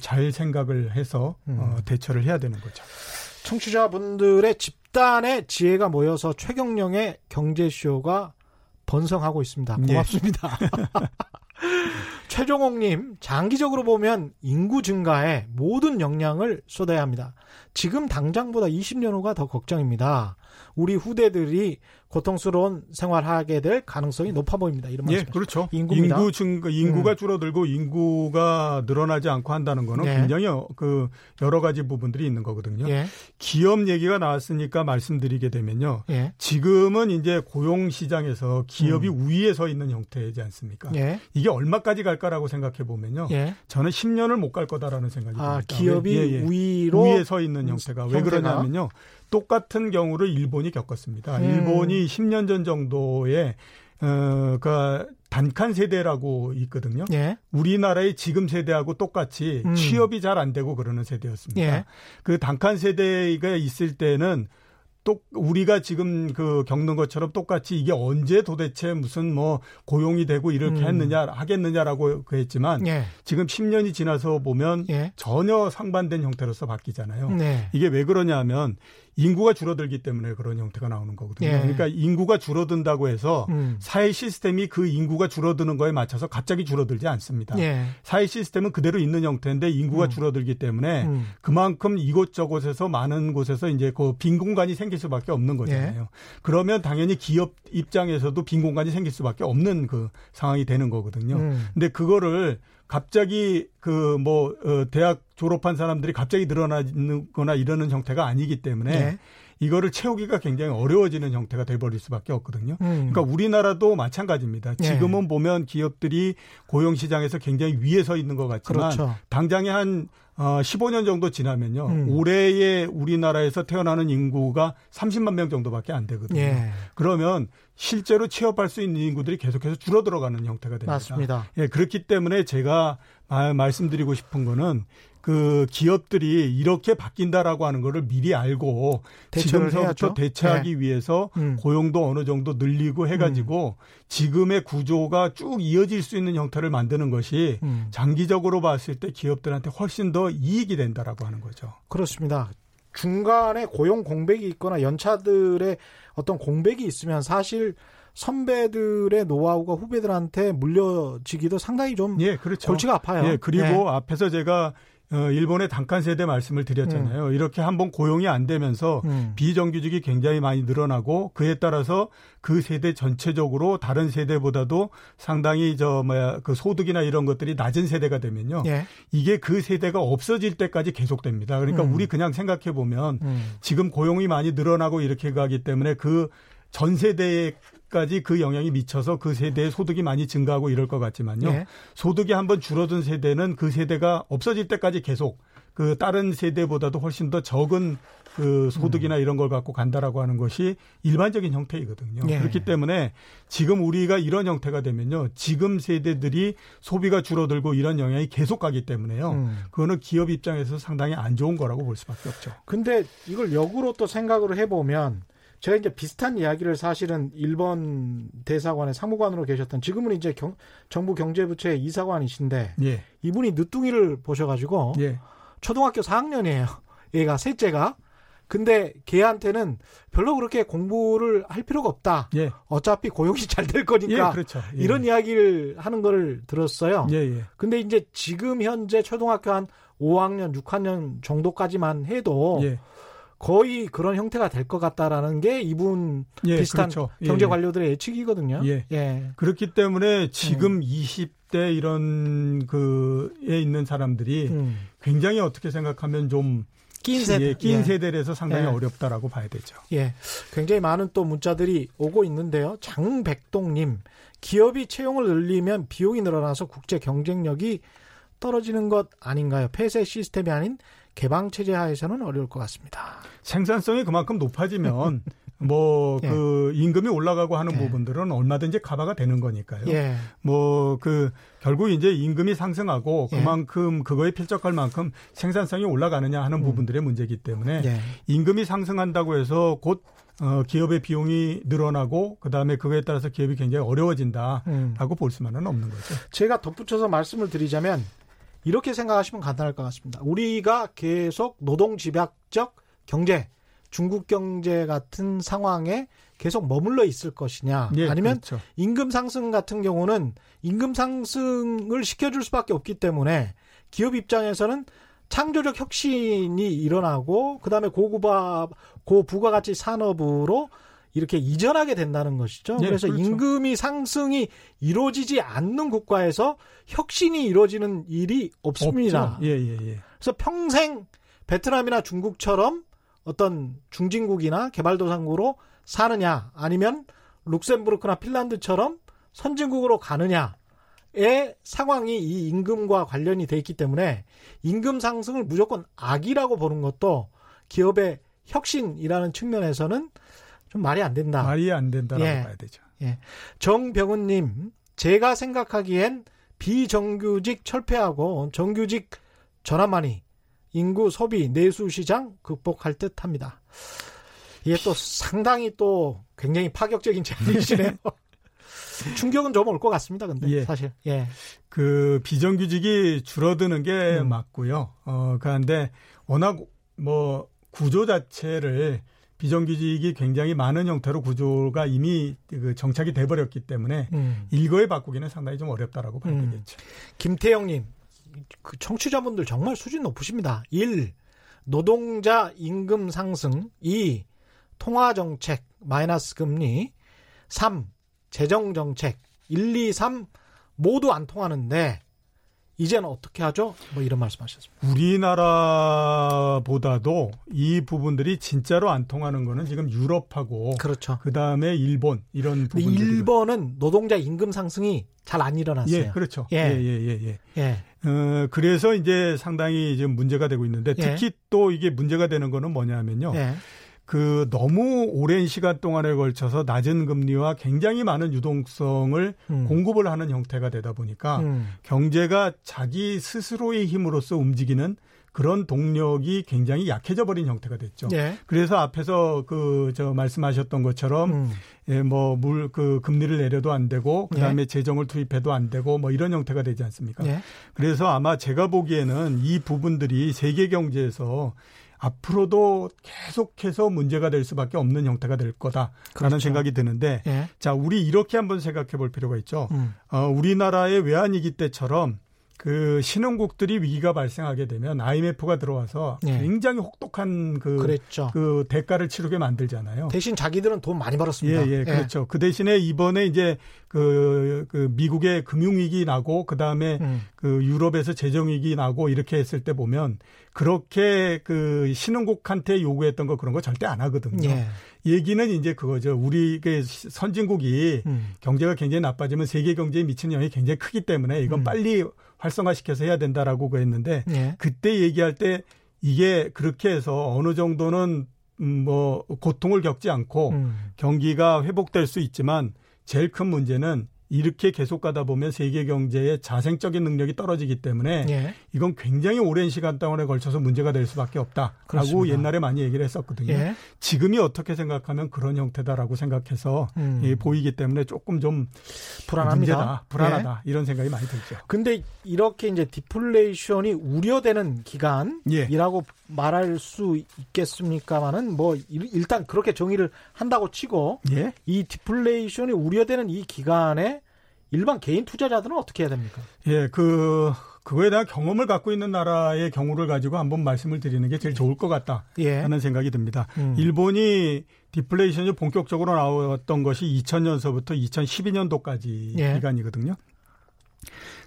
잘 생각을 해서 어, 음. 대처를 해야 되는 거죠. 청취자분들의 집단의 지혜가 모여서 최경령의 경제쇼가 번성하고 있습니다. 예. 고맙습니다. 최종옥님, 장기적으로 보면 인구 증가에 모든 역량을 쏟아야 합니다. 지금 당장보다 20년 후가 더 걱정입니다. 우리 후대들이 고통스러운 생활하게 될 가능성이 높아 보입니다. 이런 예, 말씀. 그렇죠. 인구입니다. 인구 증가, 인구가 음. 줄어들고 인구가 늘어나지 않고 한다는 거는 예. 굉장히 어, 그 여러 가지 부분들이 있는 거거든요. 예, 기업 얘기가 나왔으니까 말씀드리게 되면요. 예, 지금은 이제 고용 시장에서 기업이 우위에 서 있는 형태이지 않습니까? 음. 예, 이게 얼마까지 갈까라고 생각해 보면요. 예. 저는 10년을 못 갈 거다라는 생각이 아, 듭니다. 기업이 왜- 예, 예. 위로 위에 서 있는 형태가 왜 형태가? 그러냐면요. 똑같은 경우를 일본이 겪었습니다. 음. 일본이 10년 전 정도에 어, 그 단칸 세대라고 있거든요. 예, 우리나라의 지금 세대하고 똑같이 음. 취업이 잘 안 되고 그러는 세대였습니다. 예. 그 단칸 세대가 있을 때는 또 우리가 지금 그 겪는 것처럼 똑같이 이게 언제 도대체 무슨 뭐 고용이 되고 이렇게 음. 했느냐 하겠느냐라고 그 했지만 예, 지금 10년이 지나서 보면 예. 전혀 상반된 형태로서 바뀌잖아요. 네. 이게 왜 그러냐면 인구가 줄어들기 때문에 그런 형태가 나오는 거거든요. 예. 그러니까 인구가 줄어든다고 해서 음. 사회 시스템이 그 인구가 줄어드는 거에 맞춰서 갑자기 줄어들지 않습니다. 예. 사회 시스템은 그대로 있는 형태인데 인구가 음. 줄어들기 때문에 음. 그만큼 이곳저곳에서 많은 곳에서 이제 그 빈 공간이 생길 수밖에 없는 거잖아요. 그러면 당연히 기업 입장에서도 빈 공간이 생길 수밖에 없는 그 상황이 되는 거거든요. 음. 근데 그거를 갑자기 그뭐 어, 대학 졸업한 사람들이 갑자기 늘어나거나 이러는 형태가 아니기 때문에 예. 이거를 채우기가 굉장히 어려워지는 형태가 돼버릴 수밖에 없거든요. 음. 그러니까 우리나라도 마찬가지입니다. 예. 지금은 보면 기업들이 고용 시장에서 굉장히 위에 서 있는 것 같지만 그렇죠. 당장에 한 어, 15년 정도 지나면요. 음. 올해의 우리나라에서 태어나는 인구가 30만 명 정도밖에 안 되거든요. 예. 그러면 실제로 취업할 수 있는 인구들이 계속해서 줄어들어가는 형태가 됩니다. 맞습니다. 예, 그렇기 때문에 제가 마- 말씀드리고 싶은 거는 그 기업들이 이렇게 바뀐다라고 하는 거를 미리 알고 지금서부터 해야죠. 대처하기 위해서 음. 고용도 어느 정도 늘리고 해가지고 지금의 구조가 쭉 이어질 수 있는 형태를 만드는 것이 음. 장기적으로 봤을 때 기업들한테 훨씬 더 이익이 된다라고 하는 거죠. 그렇습니다. 중간에 고용 공백이 있거나 연차들의 어떤 공백이 있으면 사실 선배들의 노하우가 후배들한테 물려지기도 상당히 좀 예, 그렇죠. 골치가 아파요. 예, 그리고 예. 앞에서 제가 어, 일본의 단칸 세대 말씀을 드렸잖아요. 이렇게 한번 고용이 안 되면서 음. 비정규직이 굉장히 많이 늘어나고 그에 따라서 그 세대 전체적으로 다른 세대보다도 상당히 저 뭐야 그 소득이나 이런 것들이 낮은 세대가 되면요. 예. 이게 그 세대가 없어질 때까지 계속됩니다. 그러니까 음. 우리 그냥 생각해 보면 음. 지금 고용이 많이 늘어나고 이렇게 가기 때문에 그 전 세대 까지 그 영향이 미쳐서 그 세대의 소득이 많이 증가하고 이럴 것 같지만요. 예. 소득이 한번 줄어든 세대는 그 세대가 없어질 때까지 계속 그 다른 세대보다도 훨씬 더 적은 그 소득이나 이런 걸 갖고 간다라고 하는 것이 일반적인 형태이거든요. 예. 그렇기 때문에 지금 우리가 이런 형태가 되면요. 지금 세대들이 소비가 줄어들고 이런 영향이 계속 가기 때문에요. 음. 그거는 기업 입장에서 상당히 안 좋은 거라고 볼 수밖에 없죠. 근데 이걸 역으로 또 생각을 해보면 제가 이제 비슷한 이야기를 사실은 일본 대사관의 사무관으로 계셨던 지금은 이제 경- 정부 경제부처의 이사관이신데 예. 이분이 늦둥이를 보셔가지고 예. 초등학교 4학년이에요. 얘가 셋째가. 근데 걔한테는 별로 그렇게 공부를 할 필요가 없다. 예. 어차피 고용이 잘될 예, 거니까 그렇죠. 예. 이런 이야기를 하는 거를 들었어요. 예, 예. 근데 이제 지금 현재 초등학교 한 5학년, 6학년 정도까지만 해도 예. 거의 그런 형태가 될 것 같다라는 게 이분 예, 비슷한 그렇죠. 예, 경제 예. 관료들의 예측이거든요. 예. 예. 그렇기 때문에 지금 20대 이런 그에 있는 사람들이 음. 굉장히 어떻게 생각하면 좀 낀 세대. 예, 낀 예. 세대라서 상당히 예. 어렵다라고 봐야 되죠. 예. 굉장히 많은 또 문자들이 오고 있는데요. 장백동님, 기업이 채용을 늘리면 비용이 늘어나서 국제 경쟁력이 떨어지는 것 아닌가요? 폐쇄 시스템이 아닌 개방 체제 하에서는 어려울 것 같습니다. 생산성이 그만큼 높아지면 뭐 예. 그 임금이 올라가고 하는 예. 부분들은 얼마든지 커버가 되는 거니까요. 예. 뭐그 결국 이제 임금이 상승하고 예. 그만큼 그거에 필적할 만큼 생산성이 올라가느냐 하는 음. 부분들의 문제이기 때문에 예. 임금이 상승한다고 해서 곧 어, 기업의 비용이 늘어나고 그다음에 그거에 따라서 기업이 굉장히 어려워진다라고 음. 볼 수만은 없는 거죠. 제가 덧붙여서 말씀을 드리자면 이렇게 생각하시면 간단할 것 같습니다. 우리가 계속 노동 집약적 경제, 중국 경제 같은 상황에 계속 머물러 있을 것이냐, 예, 아니면 그렇죠. 임금 상승 같은 경우는 임금 상승을 시켜줄 수밖에 없기 때문에 기업 입장에서는 창조적 혁신이 일어나고 그다음에 고구바 고부가가치 산업으로 이렇게 이전하게 된다는 것이죠. 예, 그래서 그렇죠. 임금이 상승이 이루어지지 않는 국가에서 혁신이 이루어지는 일이 없습니다. 예, 예, 예. 그래서 평생 베트남이나 중국처럼 어떤 중진국이나 개발도상국으로 사느냐 아니면 룩셈부르크나 핀란드처럼 선진국으로 가느냐의 상황이 이 임금과 관련이 돼 있기 때문에 임금 상승을 무조건 악이라고 보는 것도 기업의 혁신이라는 측면에서는 좀 말이 안 된다. 말이 안 된다라고 예. 봐야 되죠. 정병훈님, 제가 생각하기엔 비정규직 철폐하고 정규직 전환만이 인구 소비 내수 시장 극복할 듯 합니다. 이게 또 상당히 또 굉장히 파격적인 제안이시네요. 충격은 좀 올 것 같습니다. 근데 예. 사실 예. 그 비정규직이 줄어드는 게 음. 맞고요. 어, 그런데 워낙 뭐 구조 자체를 비정규직이 굉장히 많은 형태로 구조가 이미 그 정착이 돼버렸기 때문에 음. 일거에 바꾸기는 상당히 좀 어렵다라고 봐야 음. 되겠죠. 김태영님, 그 청취자분들 정말 수준 높으십니다. 1. 노동자 임금 상승. 2. 통화 정책, 마이너스 금리. 3. 재정 정책. 1, 2, 3 모두 안 통하는데 이제는 어떻게 하죠? 뭐 이런 말씀하셨습니다. 우리나라보다도 이 부분들이 진짜로 안 통하는 거는 지금 유럽하고 그렇죠. 그 다음에 일본 이런 부분들. 일본은 노동자 임금 상승이 잘 안 일어났어요. 예, 그렇죠. 예. 예, 예, 예, 예. 예. 어, 그래서 이제 상당히 지금 문제가 되고 있는데 예. 특히 또 이게 문제가 되는 거는 뭐냐면요. 예. 그 너무 오랜 시간 동안에 걸쳐서 낮은 금리와 굉장히 많은 유동성을 음. 공급을 하는 형태가 되다 보니까 음. 경제가 자기 스스로의 힘으로서 움직이는 그런 동력이 굉장히 약해져 버린 형태가 됐죠. 예. 그래서 앞에서 그 저 말씀하셨던 것처럼 음. 예, 뭐물 그 금리를 내려도 안 되고 그다음에 재정을 투입해도 안 되고 뭐 이런 형태가 되지 않습니까? 예. 그래서 아마 제가 보기에는 이 부분들이 세계 경제에서 앞으로도 계속해서 문제가 될 수밖에 없는 형태가 될 거다라는 그렇죠. 생각이 드는데 예. 자, 우리 이렇게 한번 생각해 볼 필요가 있죠. 음. 어, 우리나라의 외환위기 때처럼 그 신흥국들이 위기가 발생하게 되면 IMF가 들어와서 예. 굉장히 혹독한 그, 그랬죠. 그 대가를 치르게 만들잖아요. 대신 자기들은 돈 많이 벌었습니다. 예, 예, 그렇죠. 그 대신에 이번에 이제 그, 그 미국의 금융위기 나고 그 다음에 음. 그 유럽에서 재정위기 나고 이렇게 했을 때 보면 그렇게 그 신흥국한테 요구했던 거 그런 거 절대 안 하거든요. 예. 얘기는 이제 그거죠. 우리 그 선진국이 음. 경제가 굉장히 나빠지면 세계 경제에 미치는 영향이 굉장히 크기 때문에 이건 음. 빨리 활성화시켜서 해야 된다라고 그랬는데 예. 그때 얘기할 때 이게 그렇게 해서 어느 정도는 음, 뭐 고통을 겪지 않고 음. 경기가 회복될 수 있지만 제일 큰 문제는 이렇게 계속 가다 보면 세계 경제의 자생적인 능력이 떨어지기 때문에 예. 이건 굉장히 오랜 시간 동안에 걸쳐서 문제가 될 수밖에 없다라고 그렇습니다. 옛날에 많이 얘기를 했었거든요. 예. 지금이 어떻게 생각하면 그런 형태다라고 생각해서 음. 예, 보이기 때문에 조금 좀 불안합니다. 문제다, 불안하다 이런 생각이 많이 들죠. 근데 이렇게 이제 디플레이션이 우려되는 기간이라고 예. 말할 수 있겠습니까만은 뭐 일- 일단 그렇게 정의를 한다고 치고 예. 이 디플레이션이 우려되는 이 기간에 일반 개인 투자자들은 어떻게 해야 됩니까? 예, 그 그거에 대한 경험을 갖고 있는 나라의 경우를 가지고 한번 말씀을 드리는 게 제일 좋을 것 같다. 예. 하는 생각이 듭니다. 음. 일본이 디플레이션이 본격적으로 나왔던 것이 2000년서부터 2012년도까지 예. 기간이거든요.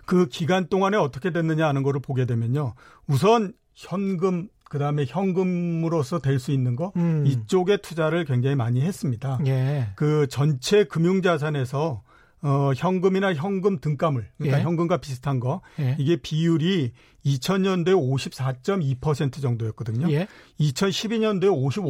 그 기간 동안에 어떻게 됐느냐 하는 거를 보게 되면요. 우선 현금 그 다음에 현금으로서 될 수 있는 거 음. 이쪽에 투자를 굉장히 많이 했습니다. 예. 그 전체 금융 자산에서 어 현금이나 현금 등가물 그러니까 예. 현금과 비슷한 거 예. 이게 비율이 2000년도에 54.2% 정도였거든요. 예. 2012년도에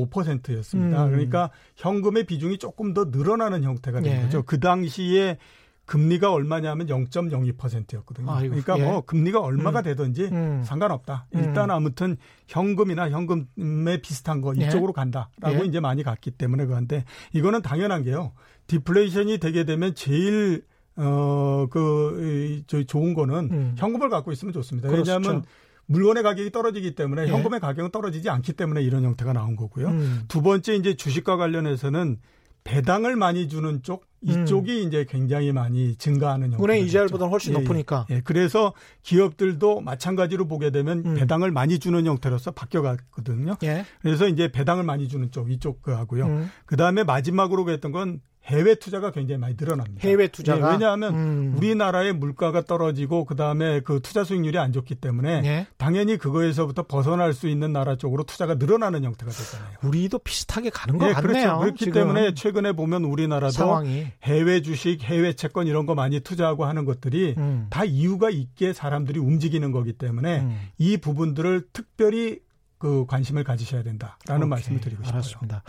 55%였습니다. 음. 그러니까 현금의 비중이 조금 더 늘어나는 형태가 된 예. 거죠. 그 당시에 금리가 얼마냐면 0.02%였거든요. 아이고, 그러니까 예. 뭐 금리가 얼마가 음. 되든지 음. 상관없다. 음. 일단 아무튼 현금이나 현금에 비슷한 거 예. 이쪽으로 간다라고 예. 이제 많이 갔기 때문에 그런데 이거는 당연한 게요. 디플레이션이 되게 되면 제일 어그 좋은 거는 음. 현금을 갖고 있으면 좋습니다. 그렇죠. 왜냐하면 물건의 가격이 떨어지기 때문에 예. 현금의 가격은 떨어지지 않기 때문에 이런 형태가 나온 거고요. 음. 두 번째 이제 주식과 관련해서는 배당을 많이 주는 쪽 이쪽이 이제 굉장히 많이 증가하는 형태. 음. 은행 이자율보다는 훨씬 높으니까. 예, 그래서 기업들도 마찬가지로 보게 되면 음. 배당을 많이 주는 형태로서 바뀌어갔거든요. 예. 그래서 이제 배당을 많이 주는 쪽 이쪽 그 하고요. 음. 그 다음에 마지막으로 했던 건 해외 투자가 굉장히 많이 늘어납니다. 해외 투자가 예, 왜냐하면 음. 우리나라의 물가가 떨어지고 그 다음에 그 투자 수익률이 안 좋기 때문에 예. 당연히 그거에서부터 벗어날 수 있는 나라 쪽으로 투자가 늘어나는 형태가 되잖아요. 우리도 비슷하게 가는 것 예, 같네요. 그렇죠. 그렇기 지금 때문에 최근에 보면 우리나라도 상황이 해외 주식, 해외 채권 이런 거 많이 투자하고 하는 것들이 음. 다 이유가 있게 사람들이 움직이는 거기 때문에 음. 이 부분들을 특별히 그 관심을 가지셔야 된다라는 오케이, 말씀을 드리고 싶어요. 알았습니다.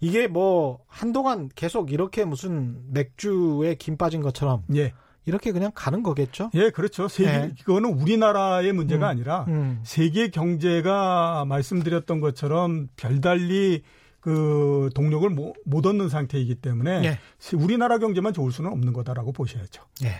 이게 뭐 한동안 계속 이렇게 무슨 맥주에 김 빠진 것처럼 예, 이렇게 그냥 가는 거겠죠? 예, 그렇죠. 세계 예. 이거는 우리나라의 문제가 음. 아니라 음. 세계 경제가 말씀드렸던 것처럼 별달리 그 동력을 못, 못 얻는 상태이기 때문에 예. 우리나라 경제만 좋을 수는 없는 거다라고 보셔야죠. 예.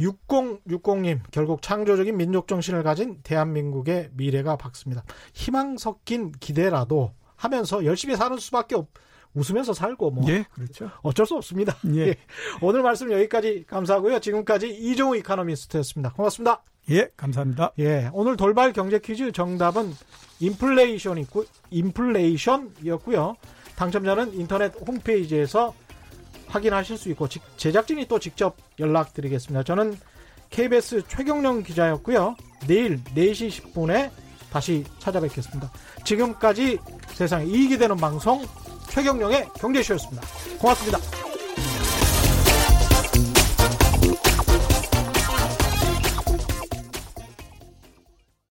6060님, 결국 창조적인 민족 정신을 가진 대한민국의 미래가 밝습니다. 희망 섞인 기대라도 하면서 열심히 사는 수밖에 없, 웃으면서 살고 뭐. 예, 그렇죠. 어쩔 수 없습니다. 예. 예. 오늘 말씀 여기까지 감사하고요. 지금까지 이종우 이카노미스트였습니다. 고맙습니다. 예, 감사합니다. 예. 오늘 돌발 경제 퀴즈 정답은 인플레이션 있고, 인플레이션이었고요. 당첨자는 인터넷 홈페이지에서 확인하실 수 있고, 직- 제작진이 또 직접 연락드리겠습니다. 저는 KBS 최경령 기자였고요. 내일 4시 10분에 다시 찾아뵙겠습니다. 지금까지 세상에 이익이 되는 방송 최경령의 경제쇼였습니다. 고맙습니다.